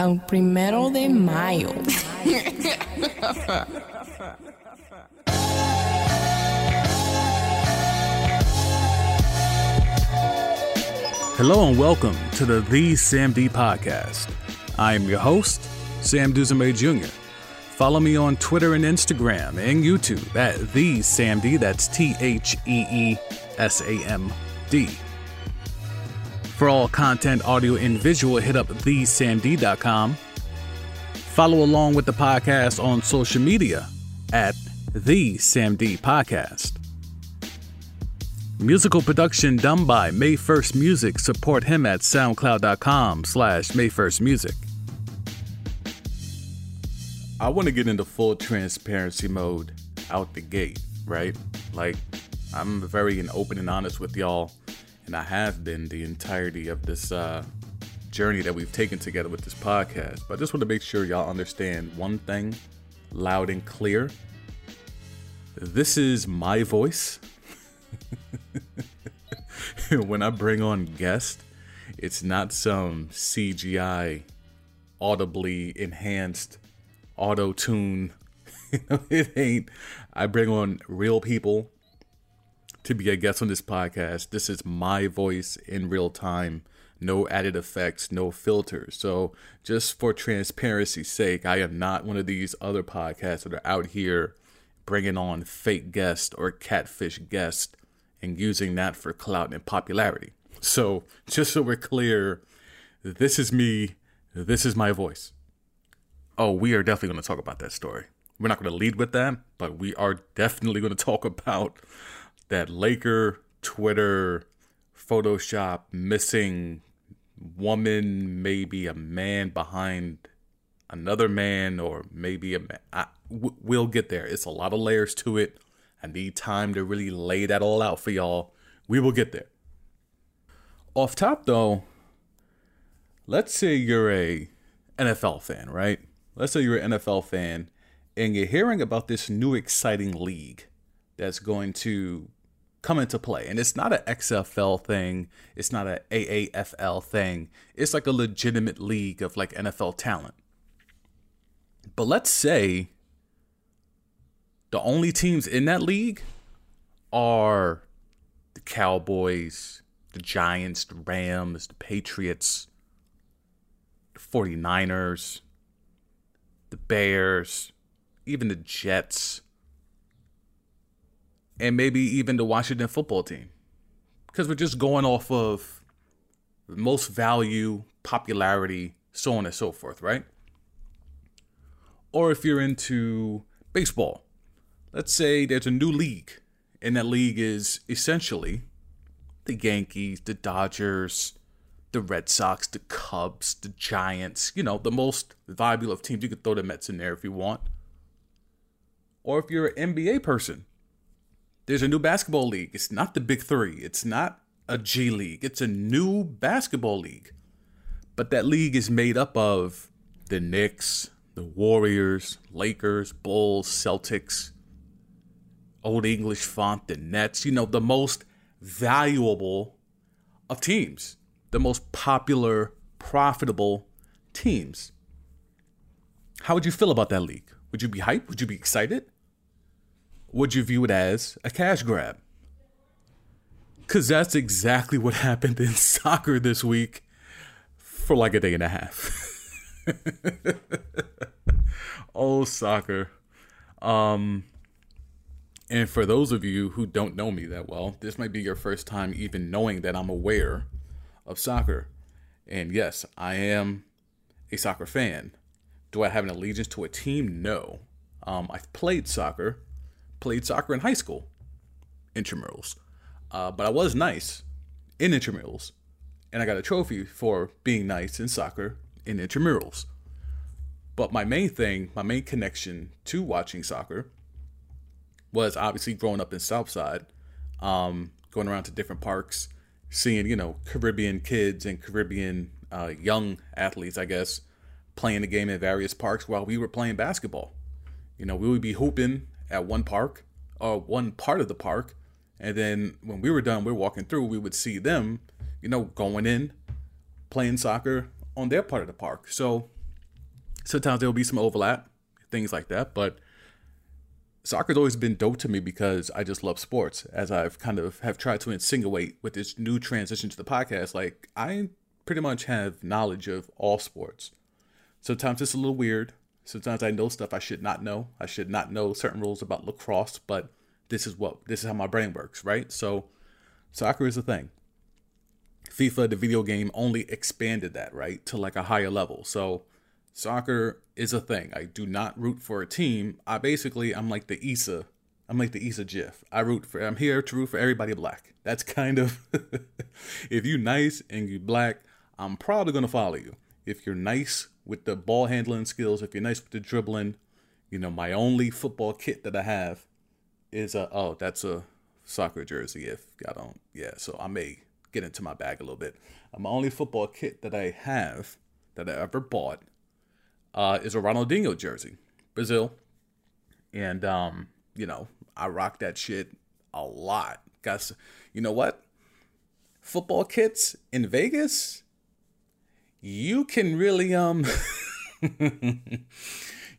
al primero de mayo. Hello and welcome to the The Sam D Podcast. I am your host, Sam Duzume Jr. Follow me on Twitter and Instagram and YouTube at The Sam D. That's T H E E S A M D. For all content, audio, and visual, hit up thesamd.com. Follow along with the podcast on social media at The Sam D Podcast. Musical production done by May 1st Music. Support him at soundcloud.com slash May 1st Music. I want to get into full transparency mode out the gate, right? Like, I'm very open and honest with y'all, and I have been the entirety of this uh, journey that we've taken together with this podcast. But I just want to make sure y'all understand one thing loud and clear. This is my voice. when I bring on guests, it's not some CGI audibly enhanced auto tune. it ain't. I bring on real people to be a guest on this podcast. This is my voice in real time. No added effects, no filters. So, just for transparency's sake, I am not one of these other podcasts that are out here bringing on fake guests or catfish guests and using that for clout and popularity. So, just so we're clear, this is me, this is my voice. Oh, we are definitely going to talk about that story. We're not going to lead with that, but we are definitely going to talk about that Laker Twitter Photoshop missing woman, maybe a man behind another man, or maybe a man. We'll get there. It's a lot of layers to it. I need time to really lay that all out for y'all. We will get there. Off top though, let's say you're a NFL fan, right? Let's say you're an NFL fan and you're hearing about this new exciting league that's going to come into play. And it's not an XFL thing, it's not an AAFL thing. It's like a legitimate league of like NFL talent. But let's say the only teams in that league are the Cowboys, the Giants, the Rams, the Patriots, the 49ers, the Bears, even the Jets, and maybe even the Washington football team. Because we're just going off of most value, popularity, so on and so forth, right? Or if you're into baseball, let's say there's a new league, and that league is essentially the Yankees, the Dodgers, the Red Sox, the Cubs, the Giants, you know, the most viable of teams. You could throw the Mets in there if you want. Or if you're an NBA person, there's a new basketball league. It's not the Big Three, it's not a G League, it's a new basketball league. But that league is made up of the Knicks, the Warriors, Lakers, Bulls, Celtics, Old English font, the Nets, you know, the most valuable of teams, the most popular, profitable teams. How would you feel about that league? Would you be hyped? Would you be excited? Would you view it as a cash grab? Because that's exactly what happened in soccer this week for like a day and a half. oh, soccer. Um, and for those of you who don't know me that well, this might be your first time even knowing that I'm aware of soccer. And yes, I am a soccer fan. Do I have an allegiance to a team? No. Um, I've played soccer, played soccer in high school, intramurals. Uh, but I was nice in intramurals, and I got a trophy for being nice in soccer in intramurals. But my main thing, my main connection to watching soccer was obviously growing up in Southside, um, going around to different parks, seeing you know Caribbean kids and Caribbean uh, young athletes, I guess, playing the game in various parks while we were playing basketball. You know, we would be hooping at one park or one part of the park, and then when we were done, we were walking through, we would see them, you know, going in, playing soccer on their part of the park. So sometimes there'll be some overlap, things like that. But soccer's always been dope to me because I just love sports. As I've kind of have tried to insinuate with this new transition to the podcast, like I pretty much have knowledge of all sports. Sometimes it's a little weird. Sometimes I know stuff I should not know. I should not know certain rules about lacrosse, but this is what this is how my brain works, right? So soccer is a thing. FIFA, the video game, only expanded that, right, to like a higher level. So soccer is a thing. I do not root for a team. I basically I'm like the Issa. I'm like the Issa GIF. I root for I'm here to root for everybody black. That's kind of if you nice and you black, I'm probably gonna follow you. If you're nice with the ball handling skills, if you're nice with the dribbling, you know, my only football kit that I have is a oh, that's a soccer jersey if I don't yeah, so I may get into my bag a little bit. Uh, my only football kit that I have that I ever bought uh, is a Ronaldinho jersey, Brazil, and um, you know I rock that shit a lot. Guys, you know what? Football kits in Vegas, you can really um,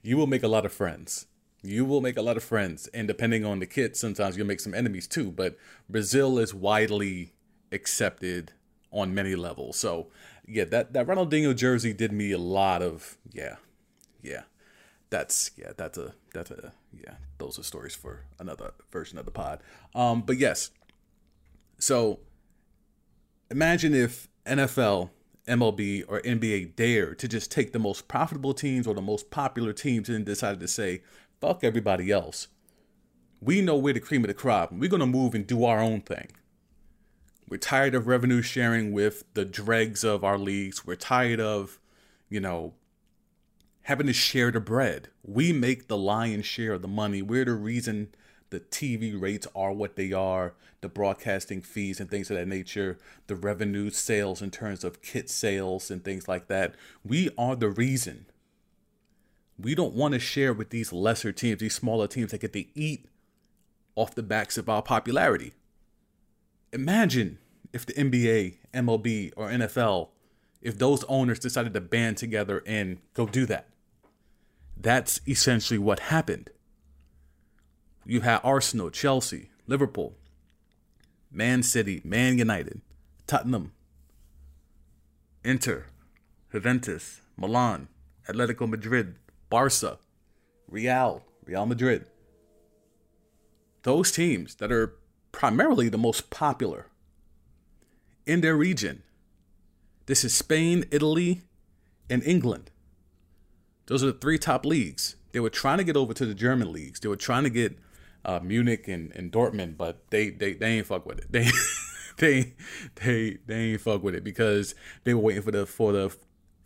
you will make a lot of friends. You will make a lot of friends, and depending on the kit, sometimes you'll make some enemies too. But Brazil is widely accepted on many levels. So yeah, that that Ronaldinho jersey did me a lot of yeah, yeah. That's yeah, that's a that's a yeah. Those are stories for another version of the pod. Um, but yes. So imagine if NFL, MLB, or NBA dared to just take the most profitable teams or the most popular teams and decided to say, fuck everybody else. We know we're the cream of the crop. We're gonna move and do our own thing. We're tired of revenue sharing with the dregs of our leagues. We're tired of, you know, having to share the bread. We make the lion's share of the money. We're the reason the TV rates are what they are, the broadcasting fees and things of that nature, the revenue sales in terms of kit sales and things like that. We are the reason. We don't want to share with these lesser teams, these smaller teams that get to eat off the backs of our popularity. Imagine if the NBA, MLB, or NFL, if those owners decided to band together and go do that. That's essentially what happened. You had Arsenal, Chelsea, Liverpool, Man City, Man United, Tottenham, Inter, Juventus, Milan, Atletico Madrid, Barca, Real, Real Madrid. Those teams that are primarily the most popular in their region. This is Spain, Italy, and England. Those are the three top leagues. They were trying to get over to the German leagues. They were trying to get uh, Munich and, and Dortmund, but they, they they ain't fuck with it. They they they they ain't fuck with it because they were waiting for the for the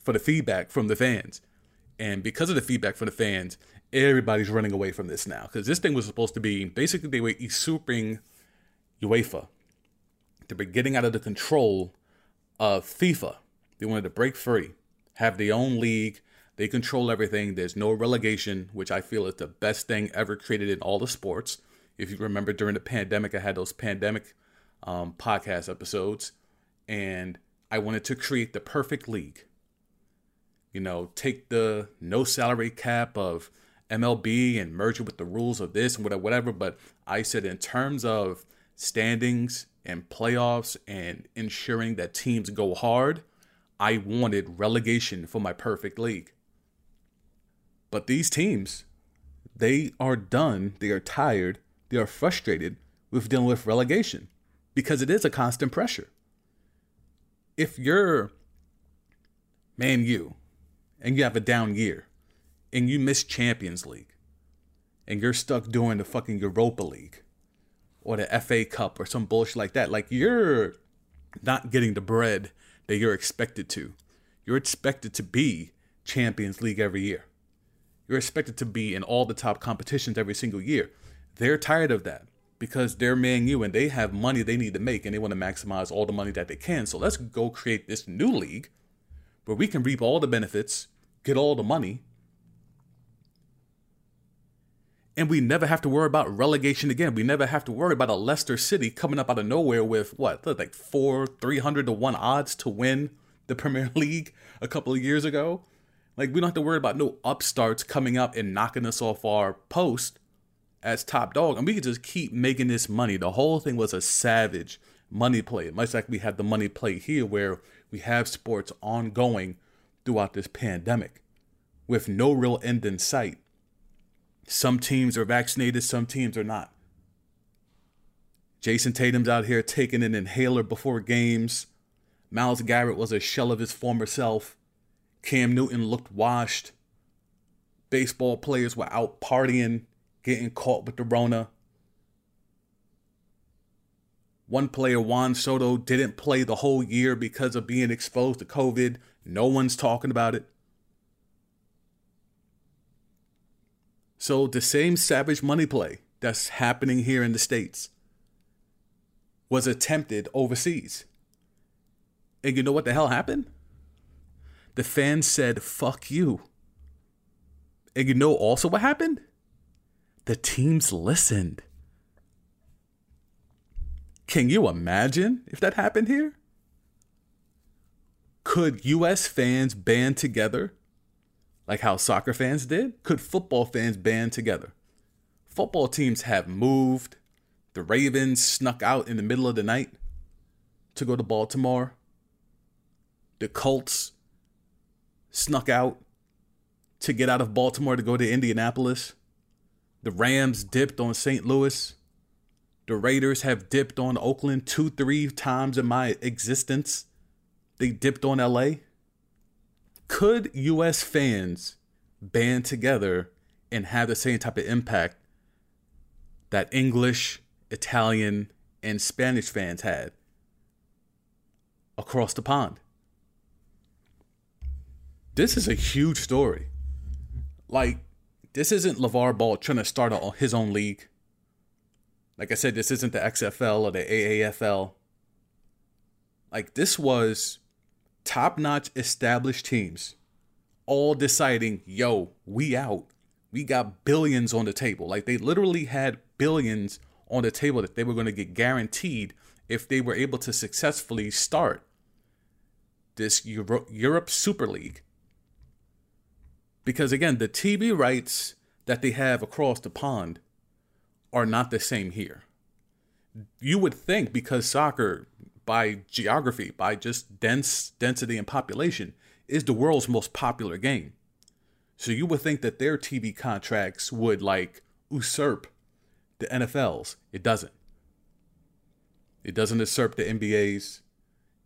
for the feedback from the fans. And because of the feedback from the fans, everybody's running away from this now. Because this thing was supposed to be basically they were usurping UEFA. They were getting out of the control of FIFA. They wanted to break free, have their own league. They control everything. There's no relegation, which I feel is the best thing ever created in all the sports. If you remember during the pandemic, I had those pandemic um, podcast episodes, and I wanted to create the perfect league. You know, take the no salary cap of MLB and merge it with the rules of this and whatever. But I said, in terms of standings and playoffs and ensuring that teams go hard, I wanted relegation for my perfect league. But these teams, they are done, they are tired, they are frustrated with dealing with relegation because it is a constant pressure. If you're Man U and you have a down year and you miss Champions League and you're stuck doing the fucking Europa League or the FA Cup or some bullshit like that. Like you're not getting the bread that you're expected to. You're expected to be Champions League every year. You're expected to be in all the top competitions every single year. They're tired of that because they're Man U and they have money they need to make and they want to maximize all the money that they can. So let's go create this new league where we can reap all the benefits, get all the money, and we never have to worry about relegation again. We never have to worry about a Leicester City coming up out of nowhere with what, like four, 300 to one odds to win the Premier League a couple of years ago. Like we don't have to worry about no upstarts coming up and knocking us off our post as top dog, and we could just keep making this money. The whole thing was a savage money play, much like we have the money play here, where we have sports ongoing throughout this pandemic with no real end in sight. Some teams are vaccinated, some teams are not. Jayson Tatum's out here taking an inhaler before games. Myles Garrett was a shell of his former self. Cam Newton looked washed. Baseball players were out partying, getting caught with the Rona. One player, Juan Soto, didn't play the whole year because of being exposed to COVID. No one's talking about it. So, the same savage money play that's happening here in the States was attempted overseas. And you know what the hell happened? The fans said, fuck you. And you know also what happened? The teams listened. Can you imagine if that happened here? Could US fans band together like how soccer fans did? Could football fans band together? Football teams have moved. The Ravens snuck out in the middle of the night to go to Baltimore. The Colts snuck out to get out of Baltimore to go to Indianapolis. The Rams dipped on St. Louis. The Raiders have dipped on Oakland two, three times in my existence. They dipped on LA. Could US fans band together and have the same type of impact that English, Italian, and Spanish fans had across the pond? This is a huge story. Like, this isn't LaVar Ball trying to start a, his own league. Like I said, this isn't the XFL or the AAFL. Like, this was top notch established teams all deciding, yo, we out. We got billions on the table. Like, they literally had billions on the table that they were going to get guaranteed if they were able to successfully start this Euro- Europe Super League because again, the TV rights that they have across the pond are not the same here. You would think because soccer, by geography, by just dense density and population, is the world's most popular game. So you would think that their TV contracts would like usurp the NFL's. It doesn't. It doesn't usurp the NBA's.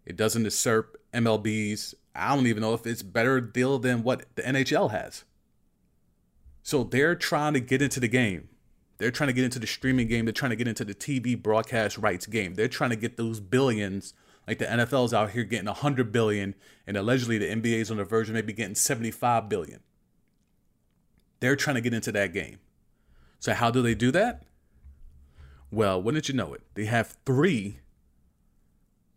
It doesn't usurp MLB's. I don't even know if it's better deal than what the NHL has. So they're trying to get into the game. They're trying to get into the streaming game. They're trying to get into the TV broadcast rights game. They're trying to get those billions. Like the NFL's out here getting 100 billion, and allegedly the NBA's on the verge of maybe getting 75 billion. They're trying to get into that game. So how do they do that? Well, wouldn't you know it? They have three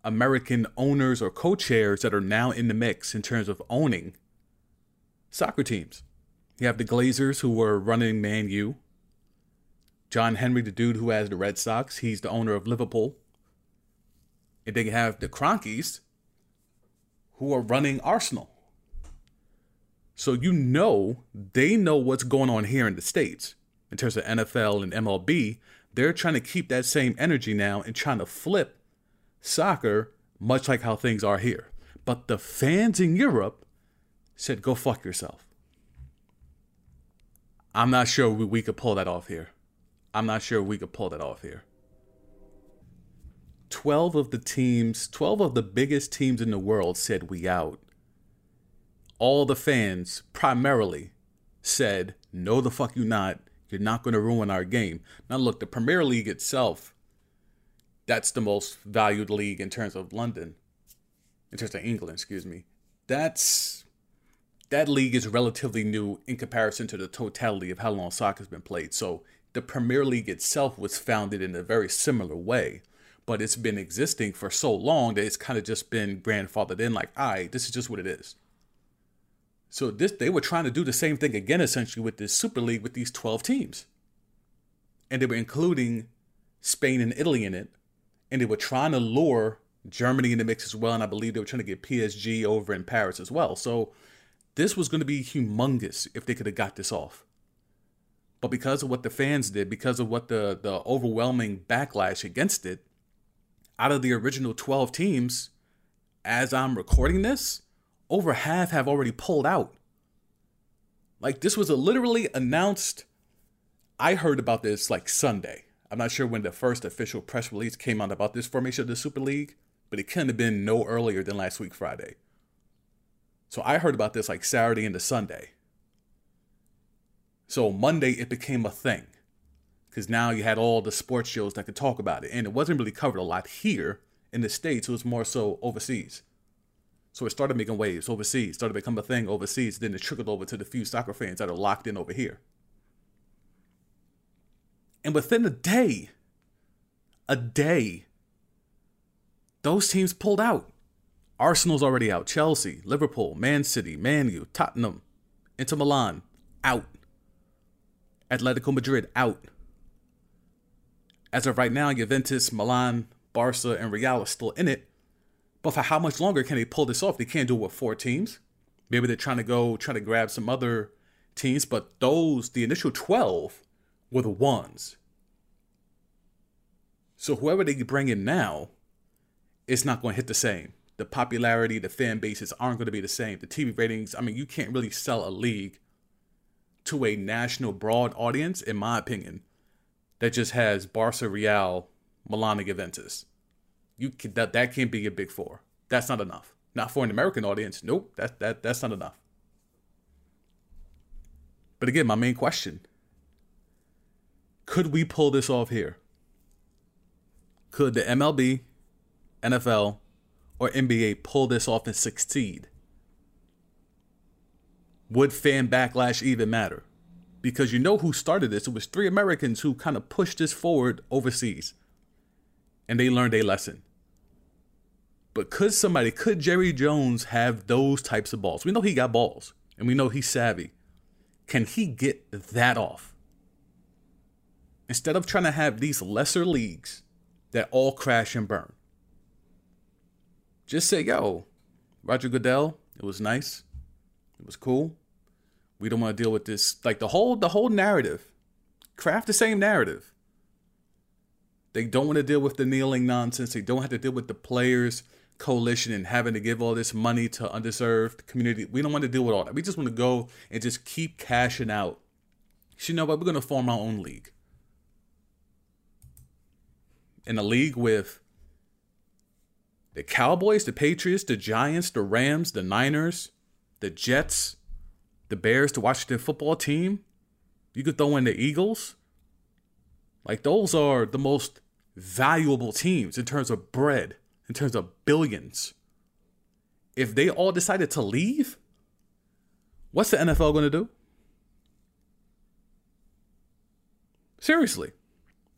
American owners or co chairs that are now in the mix in terms of owning soccer teams. You have the Glazers who were running Man U. John Henry, the dude who has the Red Sox, he's the owner of Liverpool. And they have the Kroenkes who are running Arsenal. So you know they know what's going on here in the States in terms of NFL and MLB. They're trying to keep that same energy now and trying to flip soccer, much like how things are here. But the fans in Europe said, go fuck yourself. I'm not sure we, we could pull that off here. I'm not sure we could pull that off here. 12 of the teams, 12 of the biggest teams in the world said we out. All the fans primarily said, no, the fuck you not. You're not going to ruin our game. Now, look, the Premier League itself that's the most valued league in terms of London, in terms of England, excuse me. That's that league is relatively new in comparison to the totality of how long soccer's been played. So the Premier League itself was founded in a very similar way, but it's been existing for so long that it's kind of just been grandfathered in. Like, all right, this is just what it is. So this they were trying to do the same thing again, essentially with this Super League with these twelve teams, and they were including Spain and Italy in it and they were trying to lure Germany in the mix as well. And I believe they were trying to get PSG over in Paris as well. So This was going to be humongous if they could have got this off. But because of what the fans did, because of what the the overwhelming backlash against it, out of the original 12 teams, as I'm recording this, over half have already pulled out. Like this was a literally announced. I heard about this like Sunday. I'm not sure when the first official press release came out about this formation of the Super League, but it couldn't have been no earlier than last week Friday. So I heard about this like Saturday into Sunday. So Monday it became a thing. Because now you had all the sports shows that could talk about it. And it wasn't really covered a lot here in the States. It was more so overseas. So it started making waves overseas, started to become a thing overseas. Then it trickled over to the few soccer fans that are locked in over here. And within a day, a day, those teams pulled out. Arsenal's already out. Chelsea, Liverpool, Man City, Man U, Tottenham, Inter Milan, out. Atletico Madrid, out. As of right now, Juventus, Milan, Barca, and Real are still in it. But for how much longer can they pull this off? They can't do it with four teams. Maybe they're trying to go trying to grab some other teams, but those the initial twelve were the ones. So whoever they bring in now, it's not going to hit the same. The popularity, the fan bases aren't going to be the same. The TV ratings, I mean, you can't really sell a league to a national broad audience, in my opinion, that just has Barca, Real, Milan, and Juventus. You can, that that can't be a big four. That's not enough. Not for an American audience. Nope. That that that's not enough. But again, my main question: Could we pull this off here? Could the MLB, NFL, or NBA pull this off and succeed? Would fan backlash even matter? Because you know who started this? It was three Americans who kind of pushed this forward overseas and they learned a lesson. But could somebody, could Jerry Jones have those types of balls? We know he got balls and we know he's savvy. Can he get that off? Instead of trying to have these lesser leagues that all crash and burn, just say, yo, Roger Goodell, it was nice. It was cool. We don't want to deal with this. Like the whole the whole narrative. Craft the same narrative. They don't want to deal with the kneeling nonsense. They don't have to deal with the players coalition and having to give all this money to underserved community. We don't want to deal with all that. We just want to go and just keep cashing out. You know what? We're to form our own league. In a league with the Cowboys, the Patriots, the Giants, the Rams, the Niners, the Jets, the Bears, the Washington football team. You could throw in the Eagles. Like those are the most valuable teams in terms of bread, in terms of billions. If they all decided to leave, what's the NFL going to do? Seriously,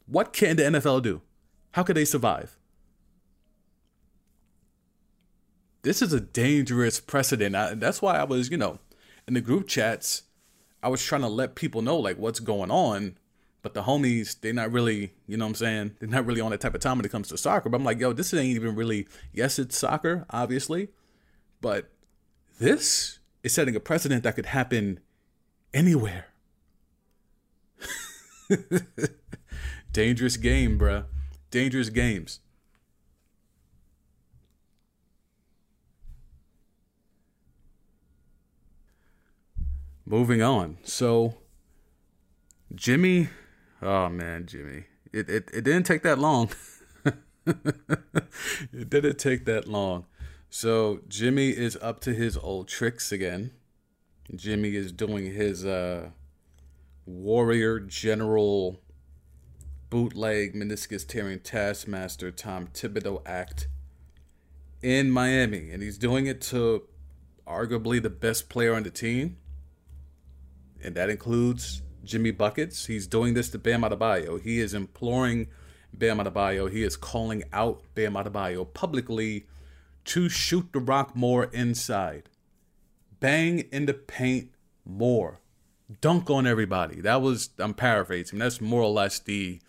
what can the NFL do? How could they survive? This is a dangerous precedent. I, that's why I was, you know, in the group chats, I was trying to let people know like what's going on but the homies, they're not really, you know what I'm saying? They're not really on that type of time when it comes to soccer. But I'm like, yo, this ain't even really, yes, it's soccer, obviously. But this is setting a precedent that could happen anywhere. Dangerous game, bruh. Dangerous games. Moving on. So, Jimmy Oh man, Jimmy. It it, it didn't take that long. it didn't take that long. So Jimmy is up to his old tricks again. Jimmy is doing his uh warrior general bootleg meniscus tearing taskmaster Tom Thibodeau act in Miami. And he's doing it to arguably the best player on the team. And that includes Jimmy Buckets. He's doing this to Bam Adebayo. He is imploring Bam Adebayo. He is calling out Bam Adebayo publicly to shoot the rock more inside. Bang in the paint more. Dunk on everybody. That was I'm paraphrasing. That's more or less the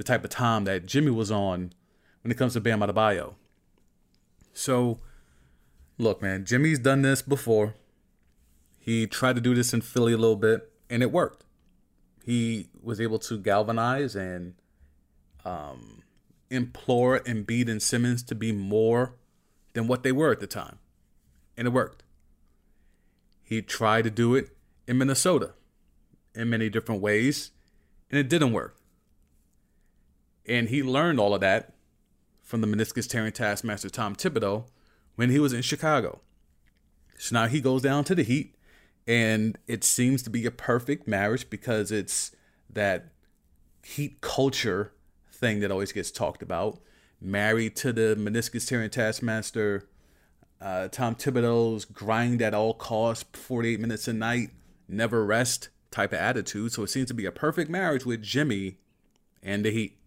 the type of time that Jimmy was on when it comes to Bam Adebayo. So, look, man, Jimmy's done this before. He tried to do this in Philly a little bit, and it worked. He was able to galvanize and um, implore Embiid and Simmons to be more than what they were at the time, and it worked. He tried to do it in Minnesota in many different ways, and it didn't work. And he learned all of that from the meniscus tearing taskmaster Tom Thibodeau when he was in Chicago. So now he goes down to the Heat, and it seems to be a perfect marriage because it's that Heat culture thing that always gets talked about. Married to the meniscus tearing taskmaster, uh, Tom Thibodeau's grind at all costs, 48 minutes a night, never rest type of attitude. So it seems to be a perfect marriage with Jimmy and the Heat.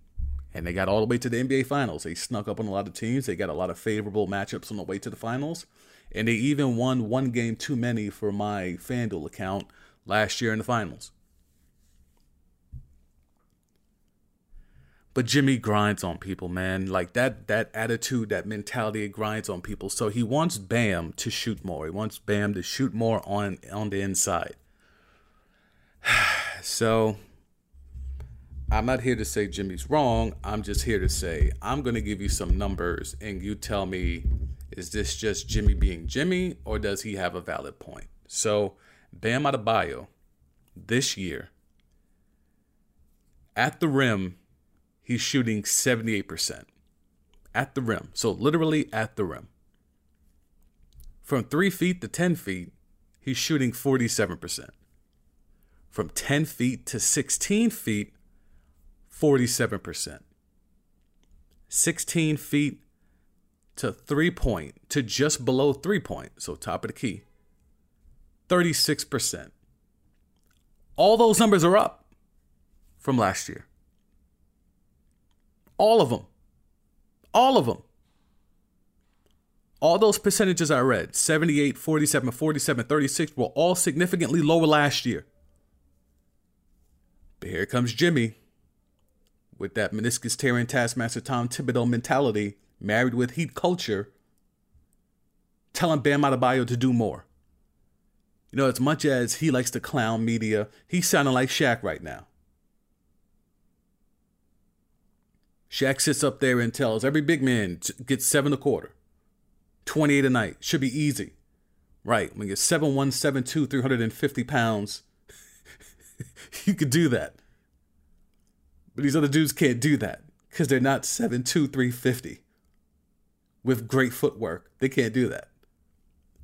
And they got all the way to the NBA Finals. They snuck up on a lot of teams. They got a lot of favorable matchups on the way to the finals. And they even won one game too many for my FanDuel account last year in the finals. But Jimmy grinds on people, man. Like that that attitude, that mentality, it grinds on people. So he wants Bam to shoot more. He wants Bam to shoot more on on the inside. so I'm not here to say Jimmy's wrong. I'm just here to say I'm going to give you some numbers and you tell me is this just Jimmy being Jimmy or does he have a valid point? So, Bam Adebayo this year at the rim, he's shooting 78%. At the rim. So, literally at the rim. From three feet to 10 feet, he's shooting 47%. From 10 feet to 16 feet, 47%. 16 feet to three point, to just below three point, so top of the key, 36%. All those numbers are up from last year. All of them. All of them. All those percentages I read 78, 47, 47, 36 were all significantly lower last year. But here comes Jimmy with that meniscus tearing taskmaster Tom Thibodeau mentality, married with heat culture, telling Bam Adebayo to do more. You know, as much as he likes to clown media, he's sounding like Shaq right now. Shaq sits up there and tells every big man gets seven a quarter, 28 a night. Should be easy. Right. When you're 7'1, 7'2, 350 pounds, you could do that. But these other dudes can't do that because they're not 7'2, 350 with great footwork. They can't do that.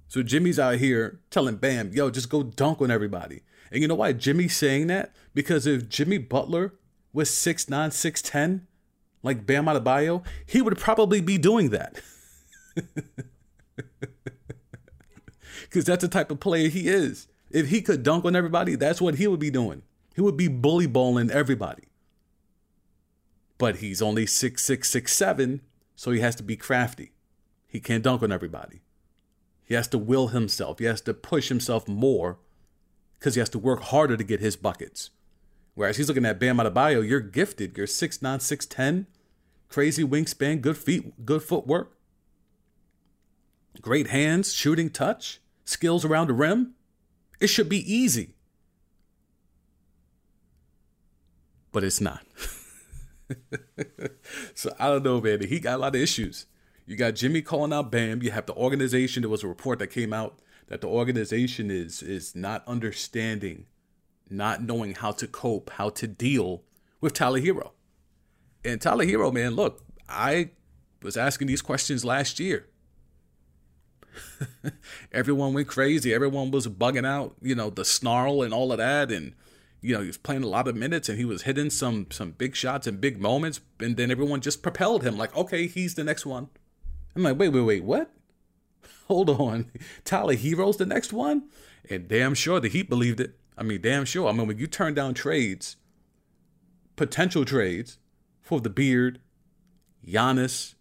So Jimmy's out here telling Bam, yo, just go dunk on everybody. And you know why Jimmy's saying that? Because if Jimmy Butler was 6'9, 6'10, like Bam out of Adebayo, he would probably be doing that. Because that's the type of player he is. If he could dunk on everybody, that's what he would be doing. He would be bully balling everybody. But he's only six six six seven, so he has to be crafty. He can't dunk on everybody. He has to will himself. He has to push himself more because he has to work harder to get his buckets. Whereas he's looking at Bam Adebayo, you're gifted. You're 6'9", 6'10", crazy wingspan, good feet, good footwork, great hands, shooting touch, skills around the rim. It should be easy. But it's not. so I don't know, man. He got a lot of issues. You got Jimmy calling out Bam. You have the organization. There was a report that came out that the organization is is not understanding, not knowing how to cope, how to deal with Tyler Herro. And Tyler Herro, man, look, I was asking these questions last year. Everyone went crazy. Everyone was bugging out, you know, the snarl and all of that. And, you know, he was playing a lot of minutes and he was hitting some some big shots and big moments. And then everyone just propelled him like, okay, he's the next one. I'm like, wait, wait, wait, what? Hold on. Tyler Herro's the next one? And damn sure the Heat believed it. I mean, damn sure. I mean, when you turn down trades, potential trades for the beard, Giannis,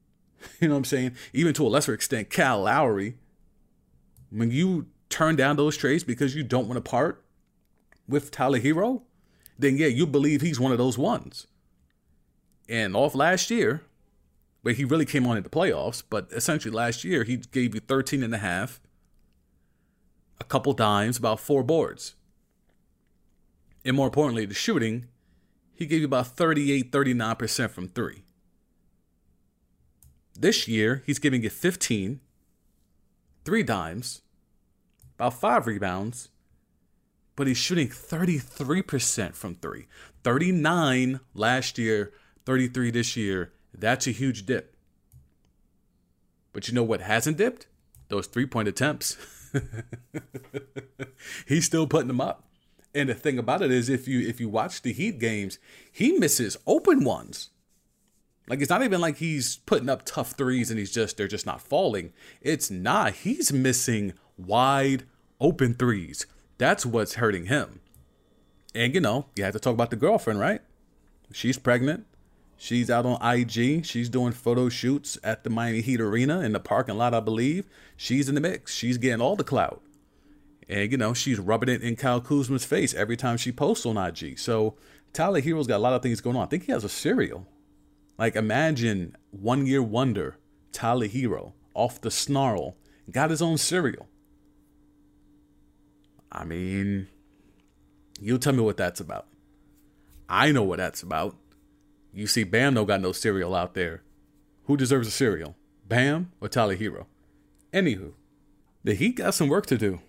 you know what I'm saying? Even to a lesser extent, Kyle Lowry. When you turn down those trades because you don't want to part with Tyler Herro, then yeah, you believe he's one of those ones. And off last year, where he really came on in the playoffs, but essentially last year he gave you 13 and a half, a couple dimes, about four boards. And more importantly, the shooting, he gave you about 38, 39% from three. This year, he's giving you 15, three dimes, about five rebounds, but he's shooting 33% from three. 39 last year, 33 this year. That's a huge dip. But you know what hasn't dipped? Those three point attempts. he's still putting them up. And the thing about it is if you if you watch the Heat games, he misses open ones. Like it's not even like he's putting up tough threes and he's just they're just not falling. It's not. He's missing wide open threes. That's what's hurting him. And you know, you have to talk about the girlfriend, right? She's pregnant. She's out on IG. She's doing photo shoots at the Miami Heat Arena in the parking lot, I believe. She's in the mix. She's getting all the clout. And, you know, she's rubbing it in Kyle Kuzma's face every time she posts on IG. So Tyler Herro's got a lot of things going on. I think he has a cereal. Like, imagine one year wonder Tyler Herro, off the snarl got his own cereal. I mean, you tell me what that's about. I know what that's about. You see, Bam don't got no cereal out there. Who deserves a cereal? Bam or Tyler Herro? Anywho, the Heat got some work to do.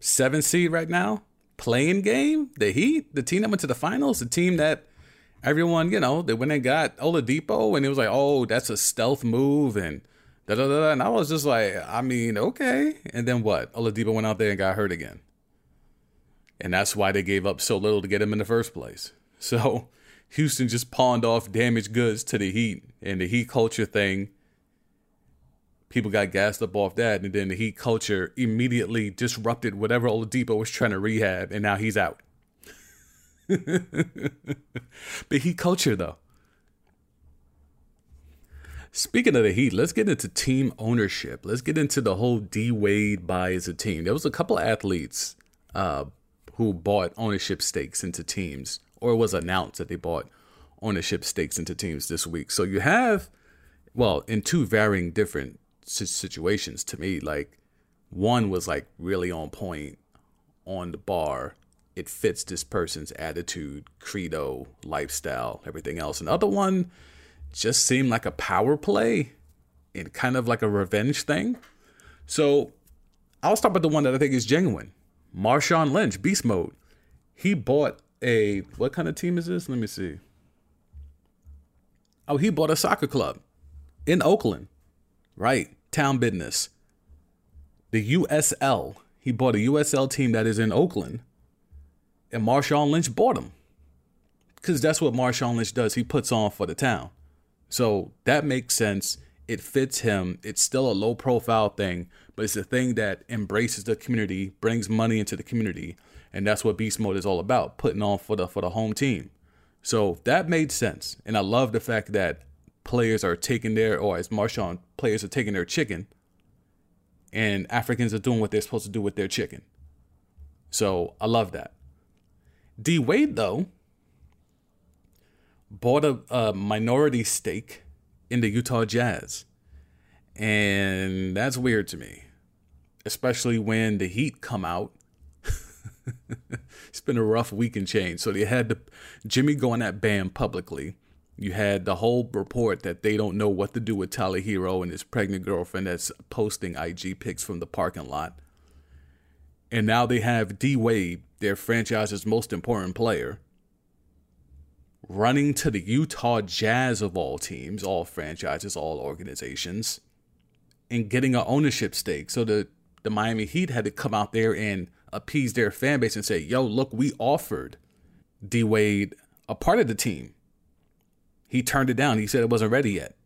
Seven seed right now, playing game. The Heat, the team that went to the finals, the team that everyone, you know, they went and got Oladipo, and it was like, oh, that's a stealth move, and da da da. And I was just like, I mean, okay. And then what? Oladipo went out there and got hurt again, and that's why they gave up so little to get him in the first place. So Houston just pawned off damaged goods to the Heat, and the Heat culture thing. People got gassed up off that, and then the Heat culture immediately disrupted whatever Oladipo was trying to rehab, and now he's out. but Heat culture, though. Speaking of the Heat, let's get into team ownership. Let's get into the whole D Wade buys a team. There was a couple athletes uh, who bought ownership stakes into teams or it was announced that they bought ownership stakes into teams this week. So you have, well, in two varying different situations to me, like one was like really on point on the bar. It fits this person's attitude, credo, lifestyle, everything else. Another one just seemed like a power play and kind of like a revenge thing. So I'll start with the one that I think is genuine. Marshawn Lynch, Beast Mode. He bought a what kind of team is this? Let me see. Oh, he bought a soccer club in Oakland. Right. Town business. The USL. He bought a USL team that is in Oakland. And Marshawn Lynch bought him. Because that's what Marshawn Lynch does. He puts on for the town. So that makes sense. It fits him. It's still a low profile thing, but it's a thing that embraces the community, brings money into the community, and that's what beast mode is all about putting on for the for the home team. So that made sense and i love the fact that players are taking their or as marshawn players are taking their chicken and africans are doing what they're supposed to do with their chicken. So i love that. D wade though bought a, a minority stake in the utah jazz and that's weird to me especially when the heat come out it's been a rough week and change. So they had the, Jimmy going at Bam publicly. You had the whole report that they don't know what to do with Tyler Herro and his pregnant girlfriend that's posting IG pics from the parking lot. And now they have D Wade, their franchise's most important player, running to the Utah Jazz of all teams, all franchises, all organizations, and getting an ownership stake. So the, the Miami Heat had to come out there and appease their fan base and say, yo, look, we offered D Wade a part of the team. He turned it down. He said it wasn't ready yet.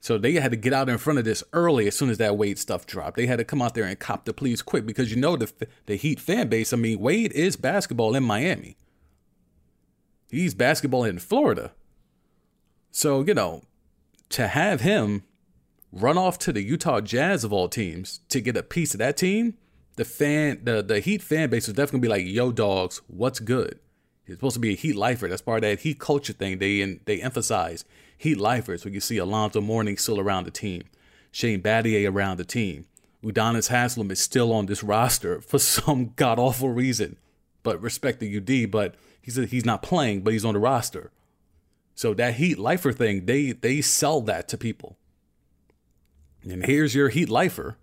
So they had to get out in front of this early as soon as that Wade stuff dropped. They had to come out there and cop the please quick because you know the the Heat fan base. I mean, Wade is basketball in Miami. He's basketball in Florida. So, you know, to have him run off to the Utah Jazz of all teams to get a piece of that team, the fan the the Heat fan base was definitely gonna be like, yo dogs, what's good? He's supposed to be a Heat lifer. That's part of that Heat culture thing. They and they emphasize Heat lifers. So you see Alonzo Mourning still around the team, Shane Battier around the team. Udonis Haslem is still on this roster for some god awful reason. But respect the UD, but he's a, he's not playing, but he's on the roster. So that Heat lifer thing, they they sell that to people. And here's your Heat lifer,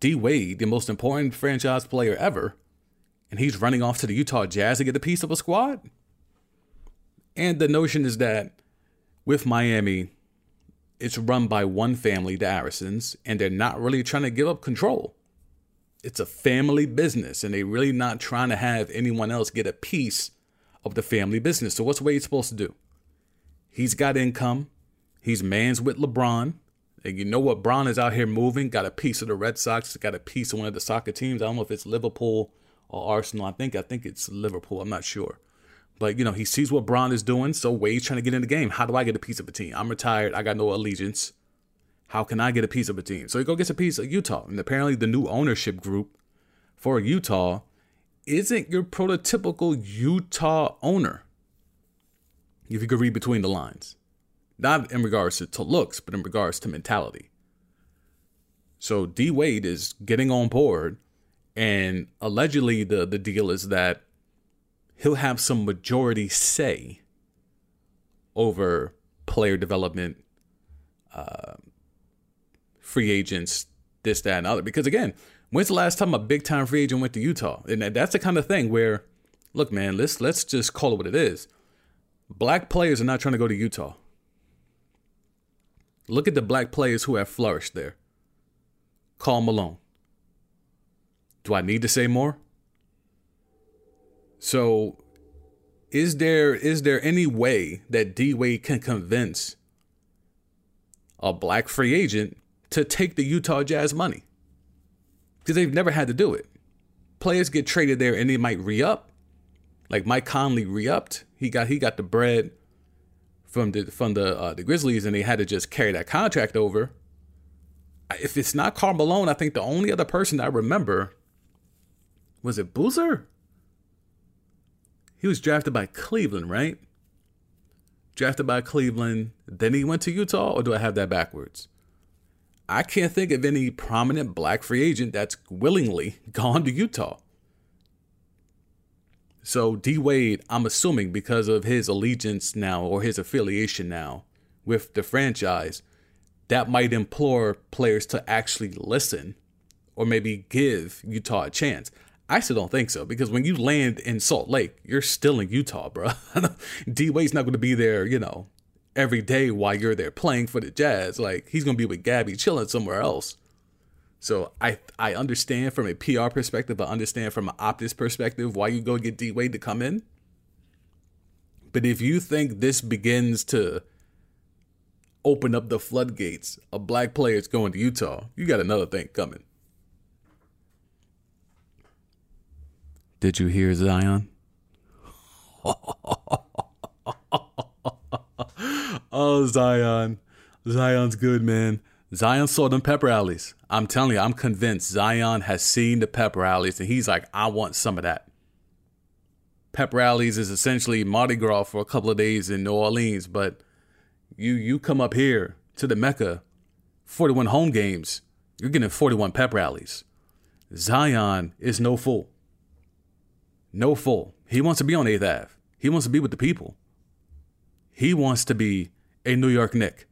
D Wade, the most important franchise player ever, and he's running off to the Utah Jazz to get a piece of a squad. And the notion is that with Miami, it's run by one family, the Arisons, and they're not really trying to give up control. It's a family business, and they're really not trying to have anyone else get a piece of the family business. So, what's Wade supposed to do? He's got income. He's mans with LeBron. And you know what? Bron is out here moving, got a piece of the Red Sox, got a piece of one of the soccer teams. I don't know if it's Liverpool or Arsenal. I think I think it's Liverpool. I'm not sure. But you know, he sees what Bron is doing, so Wade's trying to get in the game. How do I get a piece of a team? I'm retired. I got no allegiance. How can I get a piece of a team? So he go gets a piece of Utah. And apparently the new ownership group for Utah isn't your prototypical Utah owner. If you could read between the lines. Not in regards to, to looks, but in regards to mentality. So D Wade is getting on board, and allegedly the, the deal is that he'll have some majority say over player development, uh, free agents, this, that, and other. Because again, when's the last time a big time free agent went to Utah? And that's the kind of thing where, look, man, let's let's just call it what it is. Black players are not trying to go to Utah. Look at the black players who have flourished there. Karl Malone. Do I need to say more? So is there is there any way that D Wade can convince a black free agent to take the Utah Jazz money? Because they've never had to do it. Players get traded there and they might re-up. Like Mike Conley re-upped. He got he got the bread from the from the uh, the Grizzlies and they had to just carry that contract over. If it's not Karl Malone, I think the only other person I remember was it Boozer? He was drafted by Cleveland, right? Drafted by Cleveland, then he went to Utah, or do I have that backwards? I can't think of any prominent black free agent that's willingly gone to Utah. So D Wade, I'm assuming because of his allegiance now or his affiliation now with the franchise, that might implore players to actually listen or maybe give Utah a chance. I still don't think so because when you land in Salt Lake, you're still in Utah, bro. D Wade's not going to be there, you know, every day while you're there playing for the Jazz. Like he's to be with Gabby chilling somewhere else. So I I understand from a PR perspective, I understand from an optics perspective why you go get D Wade to come in. But if you think this begins to open up the floodgates of black players going to Utah, you got another thing coming. Did you hear Zion? oh, Zion. Zion's good, man. Zion saw them pep rallies. I'm telling you, I'm convinced Zion has seen the pep rallies and he's like, I want some of that. Pep rallies is essentially Mardi Gras for a couple of days in New Orleans, but you you come up here to the Mecca, 41 home games, you're getting 41 pep rallies. Zion is no fool. No fool. He wants to be on 8th Ave. He wants to be with the people. He wants to be a New York Knick.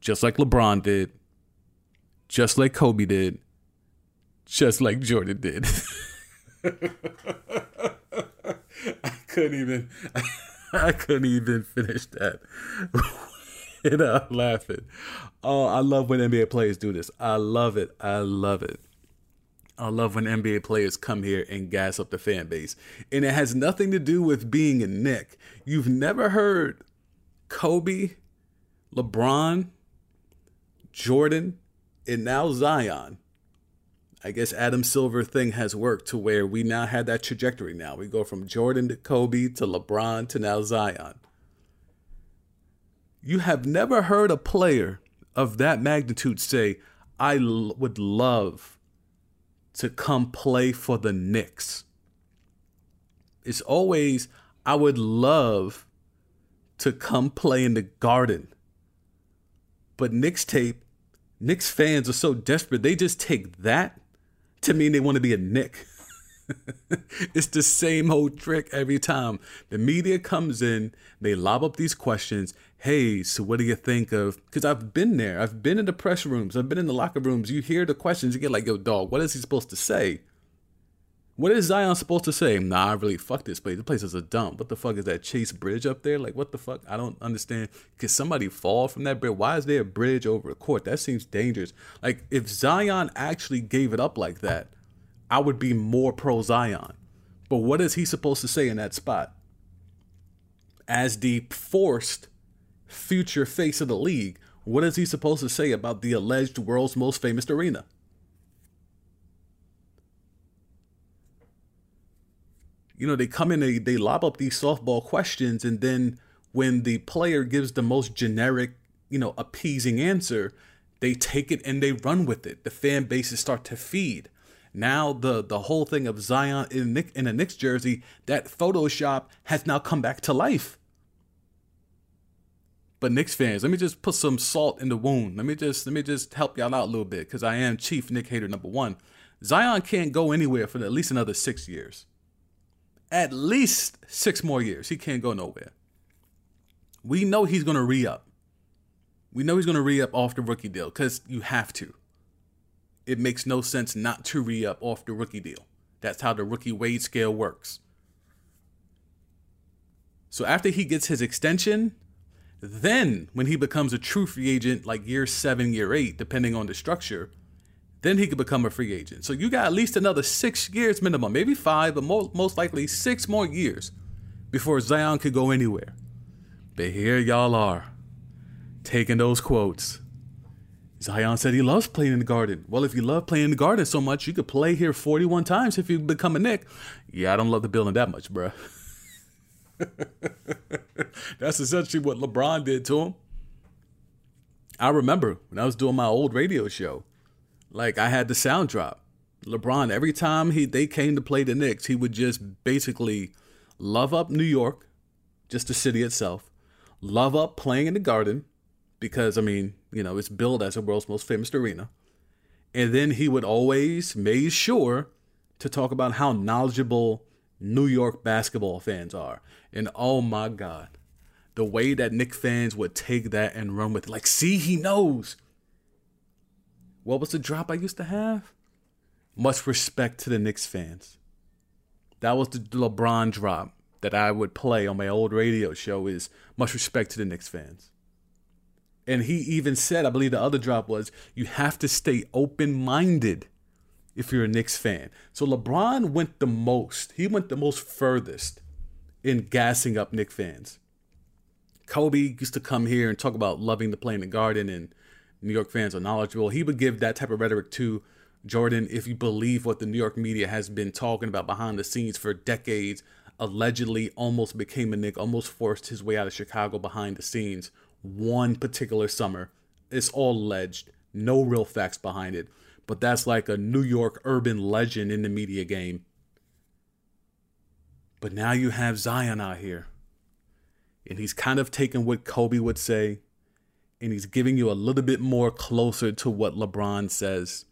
Just like LeBron did. Just like Kobe did. Just like Jordan did. I couldn't even I couldn't even finish that without laughing. Oh, I love when NBA players do this. I love it. I love it. I love when NBA players come here and gas up the fan base. And it has nothing to do with being a Knick. You've never heard Kobe, LeBron, Jordan, and now Zion. I guess Adam Silver thing has worked to where we now have that trajectory now. We go from Jordan to Kobe to LeBron to now Zion. You have never heard a player of that magnitude say, I l- would love to come play for the Knicks. It's always, I would love to come play in the garden. But Knicks tape Knicks fans are so desperate, they just take that to mean they want to be a Knick. it's the same old trick every time. The media comes in, they lob up these questions. Hey, so what do you think of? Because I've been there. I've been in the press rooms. I've been in the locker rooms. You hear the questions. You get like, yo, dog, what is he supposed to say? What is Zion supposed to say? Nah, I really fuck this place. The place is a dump. What the fuck is that Chase Bridge up there? Like, what the fuck? I don't understand. Could somebody fall from that bridge? Why is there a bridge over a court? That seems dangerous. Like, if Zion actually gave it up like that, I would be more pro Zion. But what is he supposed to say in that spot? As the forced future face of the league, what is he supposed to say about the alleged world's most famous arena? You know, they come in, they, they lob up these softball questions, and then when the player gives the most generic, you know, appeasing answer, they take it and they run with it. The fan bases start to feed. Now the the whole thing of Zion in Knick in a Knicks jersey, that Photoshop has now come back to life. But Knicks fans, let me just put some salt in the wound. Let me just let me just help y'all out a little bit because I am Chief Knick hater number one. Zion can't go anywhere for at least another six years. At least six more years. He can't go nowhere. We know he's gonna re up. We know he's gonna re up off the rookie deal because you have to it makes no sense not to re up off the rookie deal. That's how the rookie wage scale works. So after he gets his extension, then when he becomes a true free agent, like year seven, year eight, depending on the structure, then he could become a free agent. So you got at least another six years minimum, maybe five, but most, most likely six more years before Zion could go anywhere. But here y'all are, taking those quotes Zion said he loves playing in the garden. Well, if you love playing in the garden so much, you could play here 41 times if you become a Knick. Yeah, I don't love the building that much, bruh. That's essentially what LeBron did to him. I remember when I was doing my old radio show, like I had the sound drop. LeBron, every time he they came to play the Knicks, he would just basically love up New York, just the city itself, love up playing in the garden, because I mean, you know, it's billed as the world's most famous arena. And then he would always make sure to talk about how knowledgeable New York basketball fans are. And oh my God, the way that Knick fans would take that and run with it. Like, see, he knows. What was the drop I used to have? Much respect to the Knicks fans. That was the LeBron drop that I would play on my old radio show is much respect to the Knicks fans. And he even said, I believe the other drop was, you have to stay open minded if you're a Knicks fan. So LeBron went the most, he went the most furthest in gassing up Knicks fans. Kobe used to come here and talk about loving to play in the garden and New York fans are knowledgeable. He would give that type of rhetoric to Jordan if you believe what the New York media has been talking about behind the scenes for decades. Allegedly, almost became a Knick, almost forced his way out of Chicago behind the scenes one particular summer. It's all alleged, no real facts behind it, but that's like a New York urban legend in the media game. But now you have Zion out here, and he's kind of taking what Kobe would say, and he's giving you a little bit more closer to what LeBron says.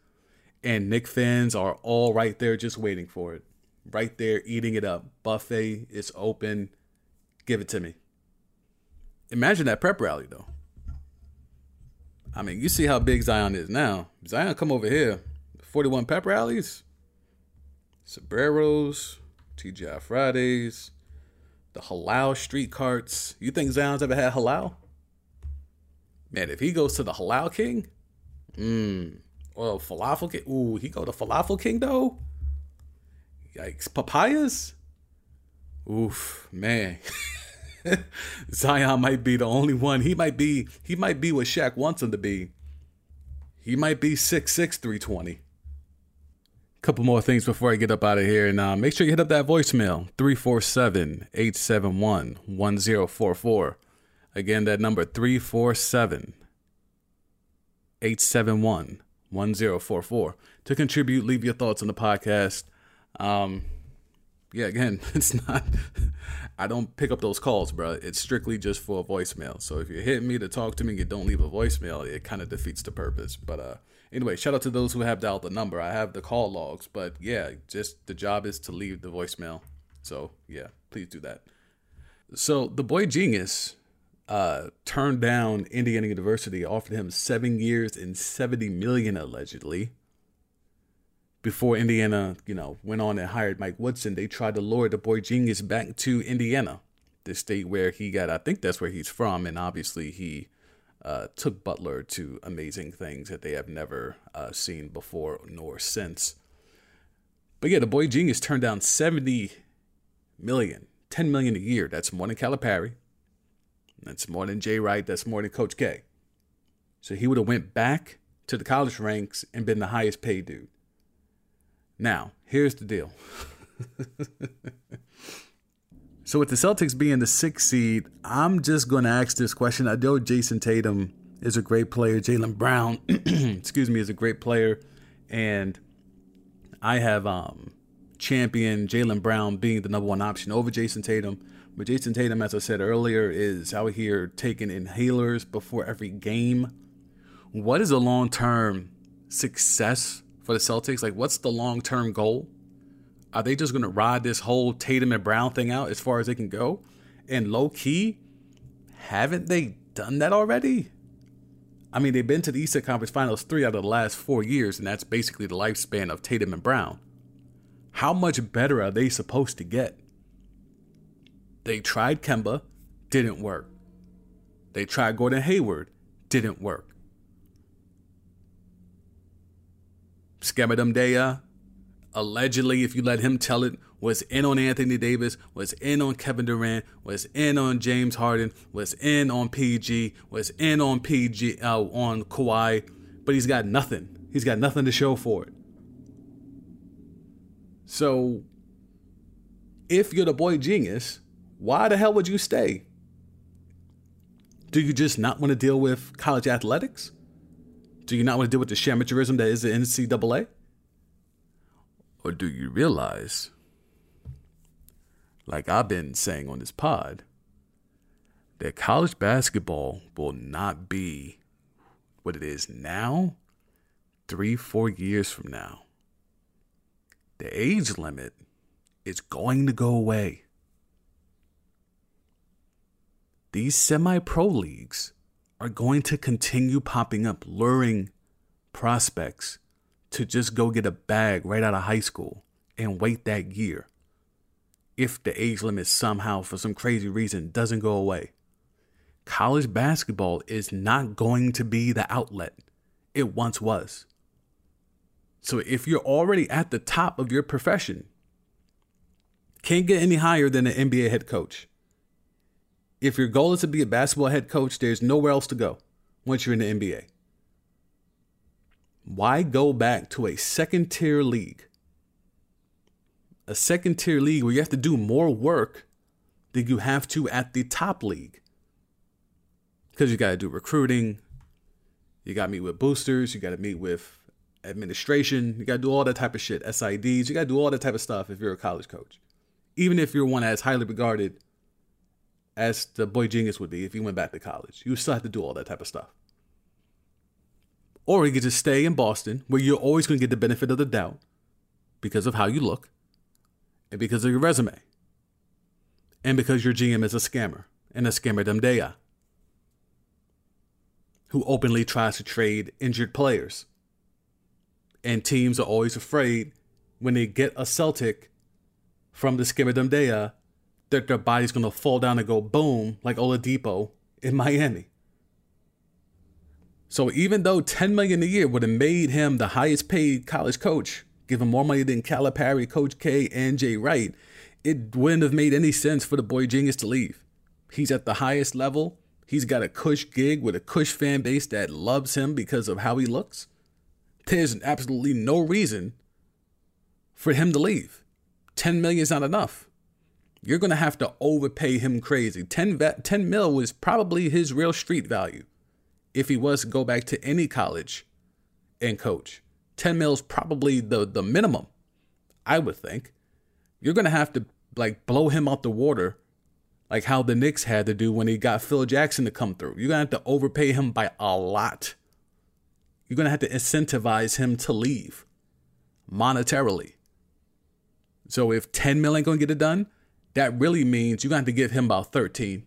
And Knick fans are all right there just waiting for it. Right there, eating it up. Buffet is open. Give it to me. Imagine that prep rally though. I mean, you see how big Zion is now. Zion come over here, 41 pep rallies, Sombreros, TGI Fridays, the halal street carts. You think Zion's ever had halal? Man, if he goes to the halal king, mmm, or falafel king, ooh, he go to falafel king though. Yikes, papayas. Oof, man. Zion might be the only one. He might be he might be what Shaq wants him to be. He might be 6'6", 320. Couple more things before I get up out of here. And uh, make sure you hit up that voicemail, 347-871-1044. Again, that number, 347-871-1044. To contribute, leave your thoughts on the podcast. Um, yeah, again, it's not. I don't pick up those calls, bro. It's strictly just for a voicemail. So if you're hitting me to talk to me, you don't leave a voicemail. It kind of defeats the purpose. But uh, anyway, shout out to those who have dialed the number. I have the call logs, but yeah, just the job is to leave the voicemail. So yeah, please do that. So the boy genius uh, turned down Indiana University, offered him seven years and seventy million allegedly before Indiana, you know, went on and hired Mike Woodson, they tried to lure the boy genius back to Indiana, the state where he got, I think that's where he's from. And obviously, he uh, took Butler to amazing things that they have never uh, seen before nor since. But yeah, the boy genius turned down 70 million, 10 million a year. That's more than Calipari. That's more than Jay Wright. That's more than Coach K. So he would have went back to the college ranks and been the highest paid dude. Now, here's the deal. so, with the Celtics being the sixth seed, I'm just going to ask this question. I know Jayson Tatum is a great player. Jaylen Brown, excuse me, is a great player. And I have um, championed Jaylen Brown being the number one option over Jayson Tatum. But Jayson Tatum, as I said earlier, is out here taking inhalers before every game. What is a long term success for the Celtics? Like, what's the long term goal? Are they just going to ride this whole Tatum and Brown thing out as far as they can go? And low key, haven't they done that already? I mean, they've been to the Eastern Conference Finals three out of the last four years, and that's basically the lifespan of Tatum and Brown. How much better are they supposed to get? They tried Kemba, didn't work. They tried Gordon Hayward, didn't work. Skema Demdaya, allegedly, if you let him tell it, was in on Anthony Davis, was in on Kevin Durant, was in on James Harden, was in on PG, was in on PG uh, on Kawhi, but he's got nothing. He's got nothing to show for it. So, if you're the boy genius, why the hell would you stay? Do you just not want to deal with college athletics? Do you not want to deal with the shamateurism that is the NCAA? Or do you realize, like I've been saying on this pod, that college basketball will not be what it is now, three, four years from now? The age limit is going to go away. These semi pro leagues are going to continue popping up, luring prospects to just go get a bag right out of high school and wait that year. If the age limit somehow, for some crazy reason, doesn't go away, college basketball is not going to be the outlet it once was. So if you're already at the top of your profession, can't get any higher than an NBA head coach. If your goal is to be a basketball head coach, there's nowhere else to go once you're in the NBA. Why go back to a second tier league? A second tier league where you have to do more work than you have to at the top league. Because you got to do recruiting, you got to meet with boosters, you got to meet with administration, you got to do all that type of shit, SIDs, you got to do all that type of stuff if you're a college coach. Even if you're one as highly regarded as the boy genius would be if he went back to college. You still have to do all that type of stuff. Or he could just stay in Boston, where you're always going to get the benefit of the doubt because of how you look and because of your resume and because your GM is a scammer and a scammer demdaya who openly tries to trade injured players. And teams are always afraid when they get a Celtic from the scammer demdaya that their body's gonna fall down and go boom like Oladipo in Miami. So even though 10 million a year would have made him the highest paid college coach, given more money than Calipari, Coach K, and Jay Wright, it wouldn't have made any sense for the boy genius to leave. He's at the highest level. He's got a cush gig with a cush fan base that loves him because of how he looks. There's absolutely no reason for him to leave. 10 million is not enough you're going to have to overpay him crazy. 10, 10 mil was probably his real street value if he was to go back to any college and coach. 10 mil is probably the, the minimum, I would think. You're gonna have to like blow him out the water, like how the Knicks had to do when he got Phil Jackson to come through. You're gonna have to overpay him by a lot. You're gonna have to incentivize him to leave monetarily. So if 10 mil ain't gonna get it done, that really means you're gonna have to give him about 13.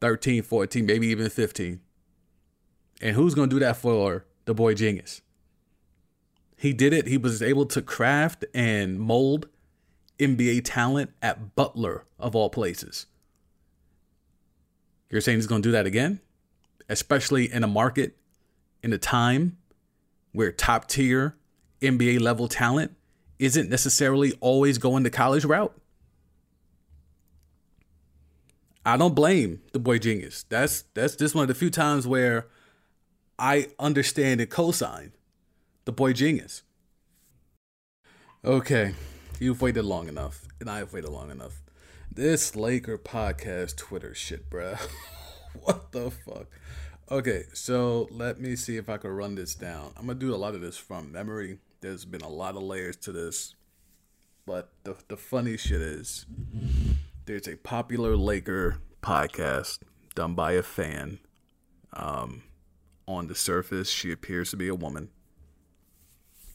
13, 14, maybe even 15. And who's gonna do that for the boy genius? He did it. He was able to craft and mold NBA talent at Butler, of all places. You're saying he's going to do that again? Especially in a market, in a time where top tier NBA level talent isn't necessarily always going the college route? I don't blame the boy genius. That's that's just one of the few times where I understand and co-sign the boy genius. Okay, you've waited long enough, and I have waited long enough. This Laker podcast Twitter shit, bruh. what the fuck? Okay, so let me see if I can run this down. I'm gonna do a lot of this from memory. There's been a lot of layers to this, but the the funny shit is there's a popular Laker podcast done by a fan. Um, on the surface, she appears to be a woman.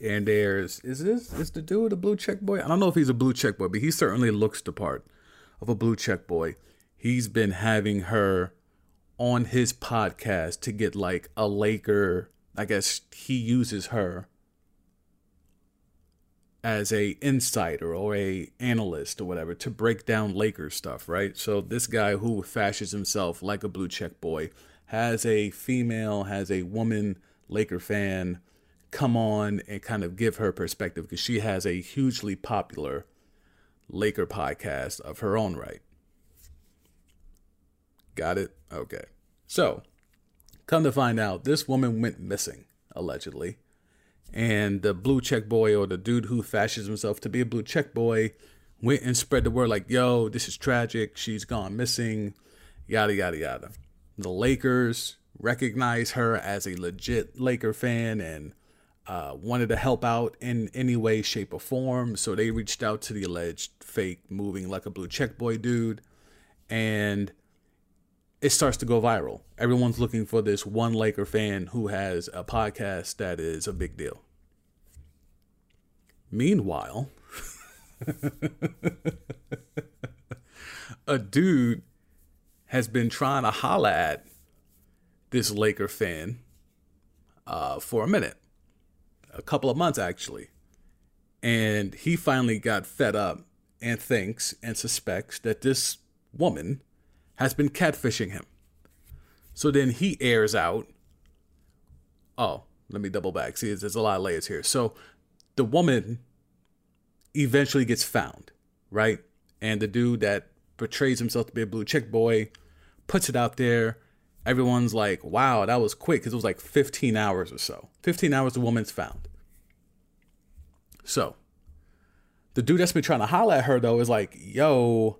And there's is this is the dude a blue check boy? I don't know if he's a blue check boy, but he certainly looks the part of a blue check boy. He's been having her on his podcast to get like a Laker. I guess he uses her as a insider or a analyst or whatever to break down Lakers stuff, right? So this guy who fashions himself like a blue check boy has a female, has a woman Laker fan come on and kind of give her perspective because she has a hugely popular Laker podcast of her own right. Got it? Okay. So, come to find out, this woman went missing, allegedly. And the blue check boy or the dude who fashions himself to be a blue check boy went and spread the word like, yo, this is tragic. She's gone missing. Yada, yada, yada. The Lakers recognize her as a legit Laker fan and uh, wanted to help out in any way, shape, or form. So they reached out to the alleged fake moving like a blue check boy dude. And it starts to go viral. Everyone's looking for this one Laker fan who has a podcast that is a big deal. Meanwhile, a dude has been trying to holla at this Laker fan uh, for a minute, a couple of months actually. And he finally got fed up and thinks and suspects that this woman has been catfishing him. So then he airs out. Oh, let me double back. See, there's a lot of layers here. So the woman eventually gets found, right? And the dude that portrays himself to be a blue chick boy puts it out there. Everyone's like, wow, that was quick because it was like 15 hours or so. 15 hours, the woman's found. So the dude that's been trying to holler at her, though, is like, yo,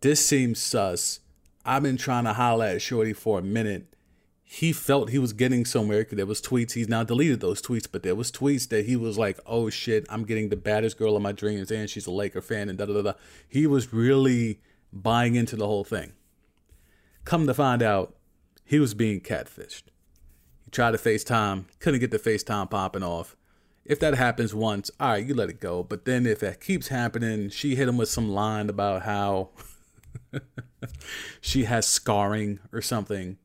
this seems sus. I've been trying to holler at Shorty for a minute. He felt he was getting somewhere there was tweets. He's now deleted those tweets, but there was tweets that he was like, "Oh shit, I'm getting the baddest girl of my dreams, and she's a Laker fan." And da da da. He was really buying into the whole thing. Come to find out, he was being catfished. He tried to FaceTime, couldn't get the FaceTime popping off. If that happens once, all right, you let it go. But then if that keeps happening, she hit him with some line about how she has scarring or something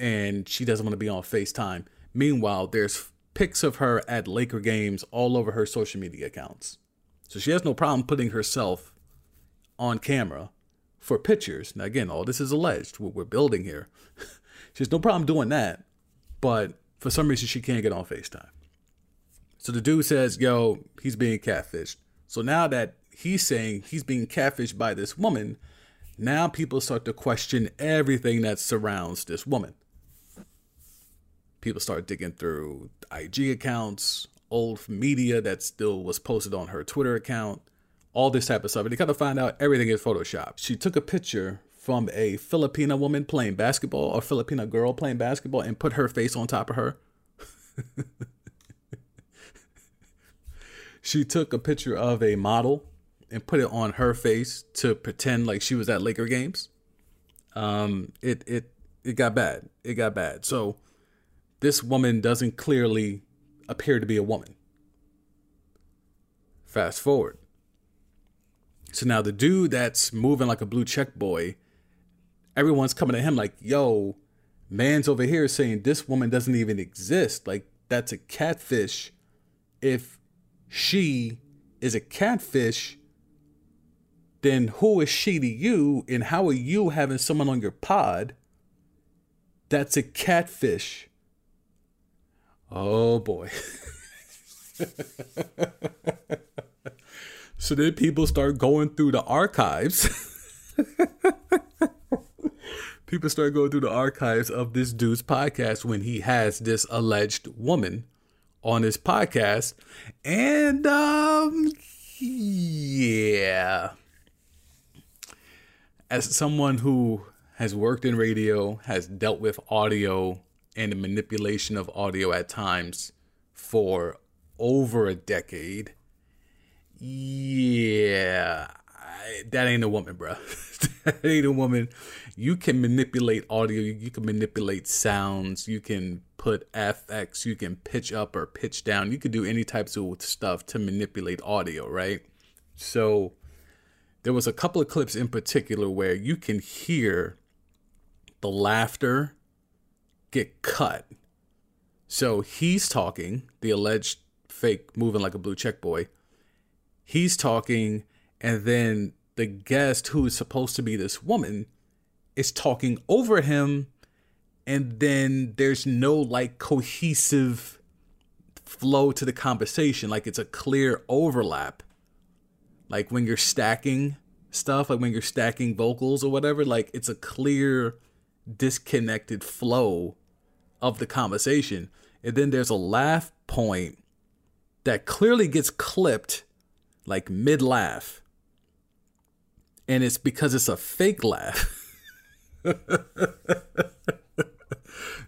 and she doesn't want to be on FaceTime. Meanwhile, there's pics of her at Laker games all over her social media accounts. So she has no problem putting herself on camera for pictures. Now, again, all this is alleged, what we're building here. she has no problem doing that, but for some reason, she can't get on FaceTime. So the dude says, Yo, he's being catfished. So now that he's saying he's being catfished by this woman, now people start to question everything that surrounds this woman. People start digging through IG accounts, old media that still was posted on her Twitter account, all this type of stuff. And they kind of find out everything is Photoshop. She took a picture from a Filipina woman playing basketball, a Filipina girl playing basketball, and put her face on top of her. she took a picture of a model and put it on her face to pretend like she was at Laker games. Um, it it it got bad. It got bad. So this woman doesn't clearly appear to be a woman. Fast forward. So now the dude that's moving like a blue check boy, everyone's coming at him like, yo, man's over here saying this woman doesn't even exist. Like, that's a catfish. If she is a catfish, then who is she to you? And how are you having someone on your pod that's a catfish? Oh boy. so then people start going through the archives. people start going through the archives of this dude's podcast when he has this alleged woman on his podcast. And um yeah. As someone who has worked in radio, has dealt with audio and the manipulation of audio at times for over a decade. Yeah, I, that ain't a woman, bro. that ain't a woman. You can manipulate audio. You can manipulate sounds. You can put FX. You can pitch up or pitch down. You could do any types of stuff to manipulate audio, right? So there was a couple of clips in particular where you can hear the laughter get cut. So he's talking, the alleged fake moving like a blue check boy. He's talking, and then the guest who is supposed to be this woman is talking over him, and then there's no like cohesive flow to the conversation. Like it's a clear overlap. Like when you're stacking stuff, like when you're stacking vocals or whatever, like it's a clear disconnected flow of the conversation. And then there's a laugh point that clearly gets clipped like mid laugh. And it's because it's a fake laugh.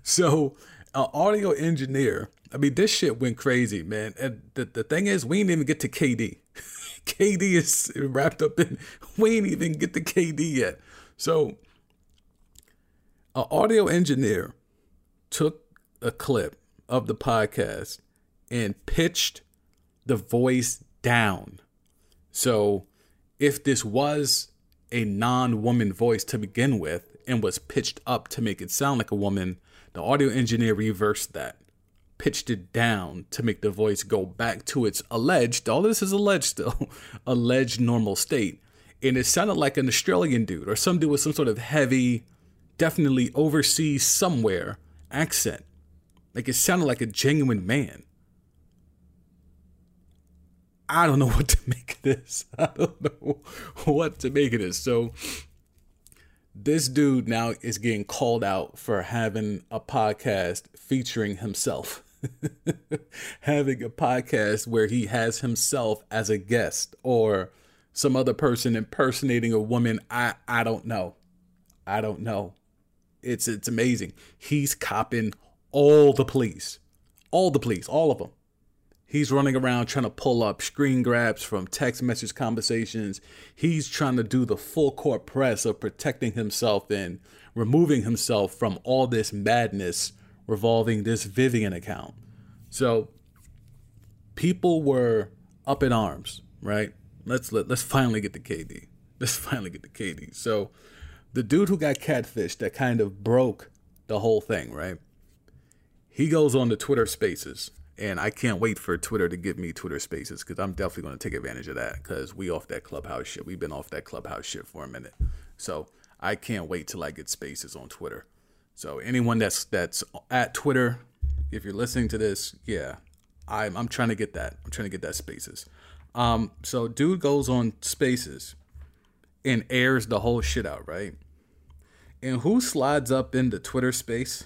so, an audio engineer, I mean, this shit went crazy, man. And the, the thing is, we didn't even get to KD. KD is wrapped up in, we ain't even get to KD yet. So, an audio engineer took a clip of the podcast and pitched the voice down. So if this was a non woman voice to begin with and was pitched up to make it sound like a woman, the audio engineer reversed that, pitched it down to make the voice go back to its alleged, all this is alleged still, alleged normal state. And it sounded like an Australian dude or some dude with some sort of heavy, definitely overseas somewhere accent. Like it sounded like a genuine man. I don't know what to make of this. I don't know what to make of this. So this dude now is getting called out for having a podcast featuring himself. having a podcast where he has himself as a guest or some other person impersonating a woman. I I don't know. I don't know. It's it's amazing. He's copping all the police, all the police, all of them. He's running around trying to pull up screen grabs from text message conversations. He's trying to do the full court press of protecting himself and removing himself from all this madness revolving this Vivian account. So people were up in arms, right? Let's let, let's finally get the KD. Let's finally get the KD. So the dude who got catfished that kind of broke the whole thing, right? He goes on to Twitter Spaces, and I can't wait for Twitter to give me Twitter Spaces because I'm definitely going to take advantage of that because we off that clubhouse shit. We've been off that clubhouse shit for a minute, so I can't wait till I get Spaces on Twitter. So anyone that's that's at Twitter, if you're listening to this, yeah, I'm I'm trying to get that. I'm trying to get that Spaces. Um, so dude goes on Spaces and airs the whole shit out, right? And who slides up into Twitter space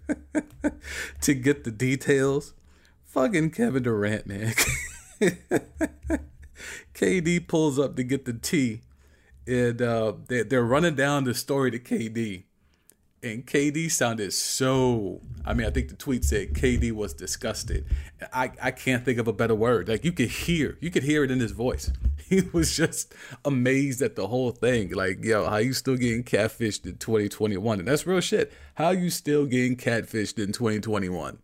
to get the details? Fucking Kevin Durant, man. KD pulls up to get the tea, and uh, they, they're running down the story to KD. And KD sounded so. I mean, I think the tweet said KD was disgusted. I I can't think of a better word. Like you could hear, you could hear it in his voice. He was just amazed at the whole thing. Like, yo, how you still getting catfished in 2021? And that's real shit. How you still getting catfished in 2021?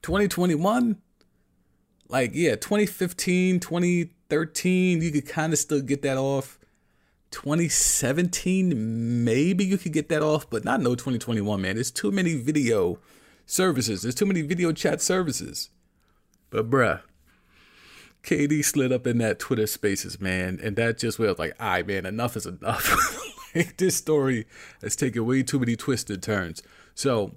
2021? Like, yeah, 2015, 2013, you could kind of still get that off 2017, maybe you could get that off, but not no 2021, man. There's too many video services. There's too many video chat services. But bruh, KD slid up in that Twitter spaces, man. And that just was like, all right, man, enough is enough. like this story has taken way too many twisted turns. So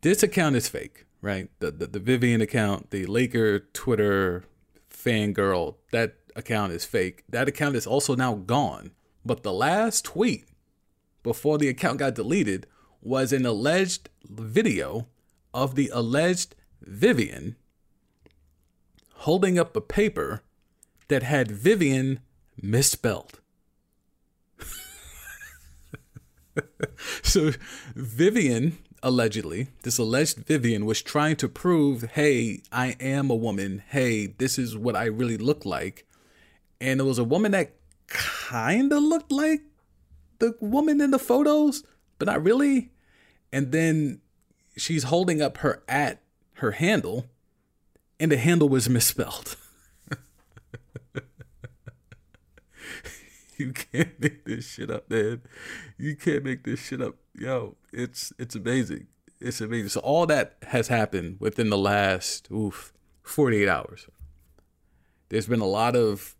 this account is fake, right? The the, the Vivian account, the Laker Twitter fangirl, that account is fake. That account is also now gone. But the last tweet before the account got deleted was an alleged video of the alleged Vivian holding up a paper that had Vivian misspelled. so Vivian allegedly, this alleged Vivian was trying to prove, hey, I am a woman. Hey, this is what I really look like and it was a woman that kind of looked like the woman in the photos, but not really. And then she's holding up her at her handle, and the handle was misspelled. you can't make this shit up, man. You can't make this shit up. Yo, it's it's amazing. It's amazing. So all that has happened within the last oof 48 hours. There's been a lot of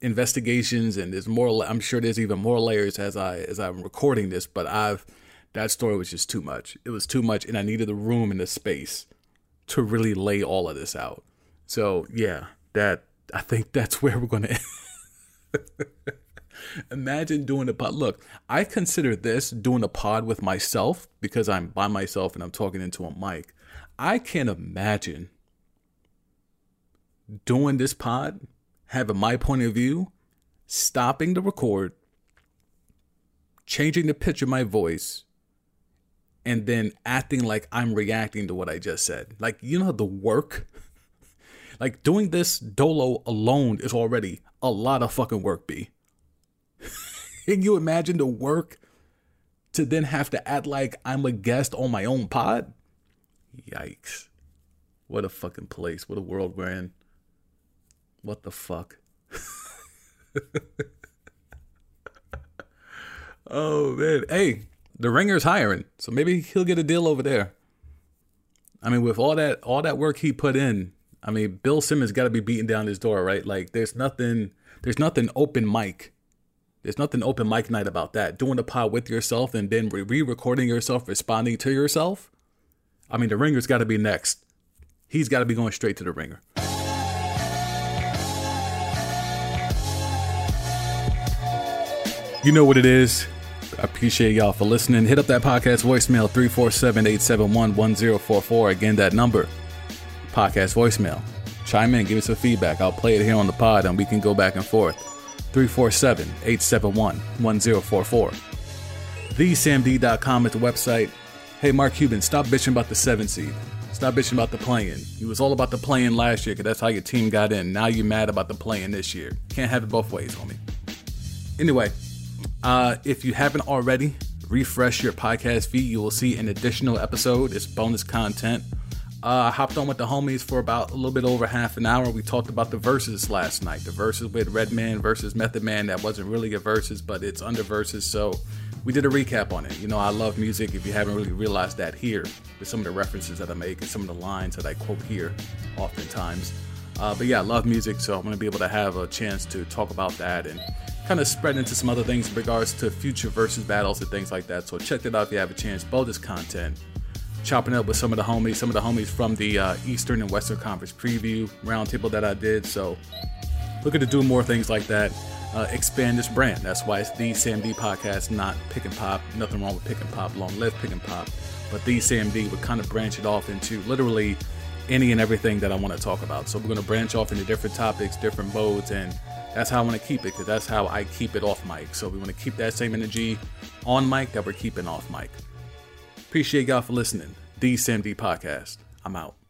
investigations and there's more i'm sure there's even more layers as i as i'm recording this but i've that story was just too much. It was too much and i needed the room and the space to really lay all of this out. So yeah that i think that's where we're gonna imagine doing a pod look i consider this doing a pod with myself because i'm by myself and i'm talking into a mic. I can't imagine doing this pod having my point of view, stopping the record, changing the pitch of my voice, and then acting like I'm reacting to what I just said. Like, you know, the work. like, doing this dolo alone is already a lot of fucking work, B. Can you imagine the work to then have to act like I'm a guest on my own pod? Yikes. What a fucking place. What a world we're in. What the fuck? oh man. Hey, the ringer's hiring. So maybe he'll get a deal over there. I mean, with all that all that work he put in, I mean, Bill Simmons got to be beating down his door, right? Like there's nothing there's nothing open mic. There's nothing open mic night about that. Doing a pod with yourself and then re-recording yourself responding to yourself. I mean, the ringer's got to be next. He's got to be going straight to the ringer. You know what it is. I appreciate y'all for listening. Hit up that podcast voicemail 347 871 1044. Again, that number, podcast voicemail. Chime in, give us some feedback. I'll play it here on the pod and we can go back and forth. 347 871 1044. TheeSamD.com is the website. Hey, Mark Cuban, stop bitching about the seven seed. Stop bitching about the playing. You was all about the playing last year because that's how your team got in. Now you're mad about the playing this year. Can't have it both ways, homie. Anyway, uh, if you haven't already, refresh your podcast feed. You will see an additional episode. It's bonus content. Uh, I hopped on with the homies for about a little bit over half an hour. We talked about the verses last night. The verses with Redman versus Method Man. That wasn't really a verses, but it's under verses. So we did a recap on it. You know, I love music. If you haven't really realized that here, with some of the references that I make and some of the lines that I quote here, oftentimes. Uh, but yeah, I love music, so I'm gonna be able to have a chance to talk about that and kind of spread into some other things in regards to future versus battles and things like that. So check that out if you have a chance. Bonus content. Chopping up with some of the homies, some of the homies from the uh, Eastern and Western Conference preview roundtable that I did. So looking to do more things like that. Uh, expand this brand. That's why it's the Sam D podcast, not Pick and Pop. Nothing wrong with Pick and Pop. Long live Pick and Pop. But the Sam D would kind of branch it off into literally any and everything that I want to talk about. So we're going to branch off into different topics, different modes, and That's how I want to keep it because that's how I keep it off mic. So we want to keep that same energy on mic that we're keeping off mic. Appreciate y'all for listening. DCMD Podcast. I'm out.